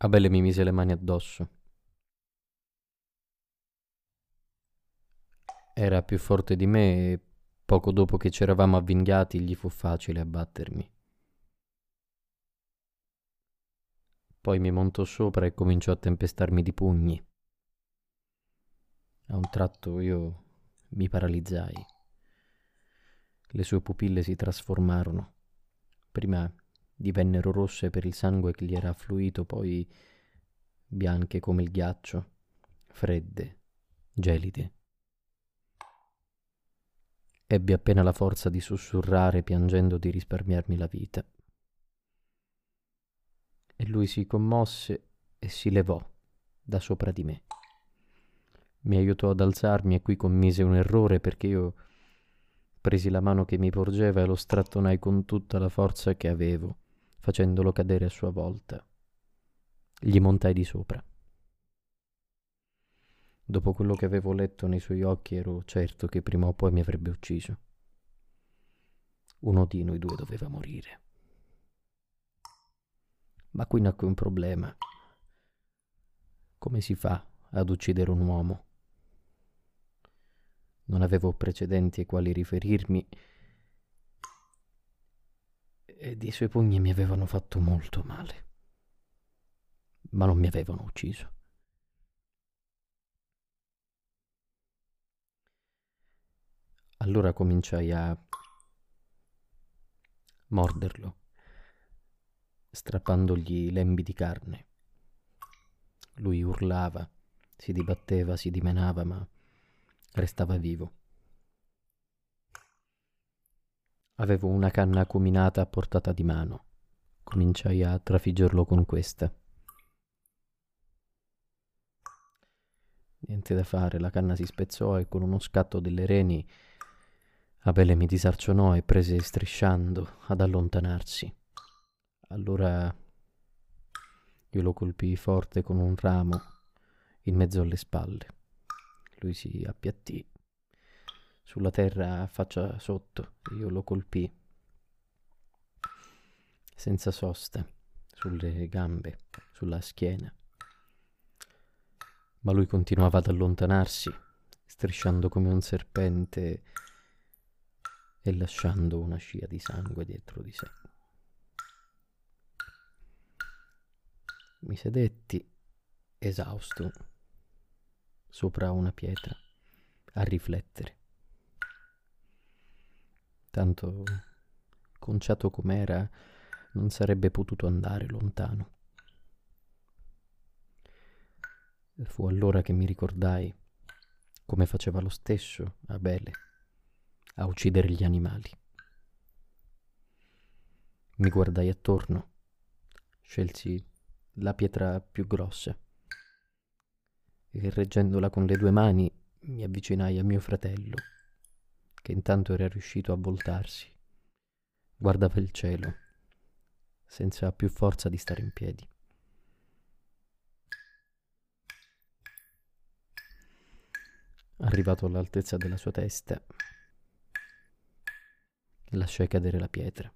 Abele mi mise le mani addosso. Era più forte di me e poco dopo che ci eravamo avvinghiati gli fu facile abbattermi. Poi mi montò sopra e cominciò a tempestarmi di pugni. A un tratto io mi paralizzai. Le sue pupille si trasformarono. Prima divennero rosse per il sangue che gli era affluito, poi bianche come il ghiaccio, fredde, gelide. Ebbi appena la forza di sussurrare piangendo di risparmiarmi la vita. E lui si commosse e si levò da sopra di me. Mi aiutò ad alzarmi e qui commise un errore perché io presi la mano che mi porgeva e lo strattonai con tutta la forza che avevo facendolo cadere a sua volta. Gli montai di sopra. Dopo quello che avevo letto nei suoi occhi ero certo che prima o poi mi avrebbe ucciso. Uno di noi due doveva morire. Ma qui nacque un problema. Come si fa ad uccidere un uomo? Non avevo precedenti ai quali riferirmi ed i suoi pugni mi avevano fatto molto male, ma non mi avevano ucciso. Allora cominciai a morderlo, strappandogli lembi di carne. Lui urlava, si dibatteva, si dimenava, ma restava vivo. Avevo una canna acuminata a portata di mano. Cominciai a trafiggerlo con questa. Niente da fare, la canna si spezzò e con uno scatto delle reni Abele mi disarcionò e prese strisciando ad allontanarsi. Allora io lo colpii forte con un ramo in mezzo alle spalle. Lui si appiattì sulla terra a faccia sotto. Io lo colpii senza sosta sulle gambe, sulla schiena. Ma lui continuava ad allontanarsi, strisciando come un serpente e lasciando una scia di sangue dietro di sé. Mi sedetti, esausto, sopra una pietra, a riflettere tanto conciato com'era non sarebbe potuto andare lontano. Fu allora che mi ricordai come faceva lo stesso Abele a uccidere gli animali. Mi guardai attorno, scelsi la pietra più grossa e reggendola con le due mani mi avvicinai a mio fratello che intanto era riuscito a voltarsi. Guardava il cielo, senza più forza di stare in piedi. Arrivato all'altezza della sua testa, lasciai cadere la pietra.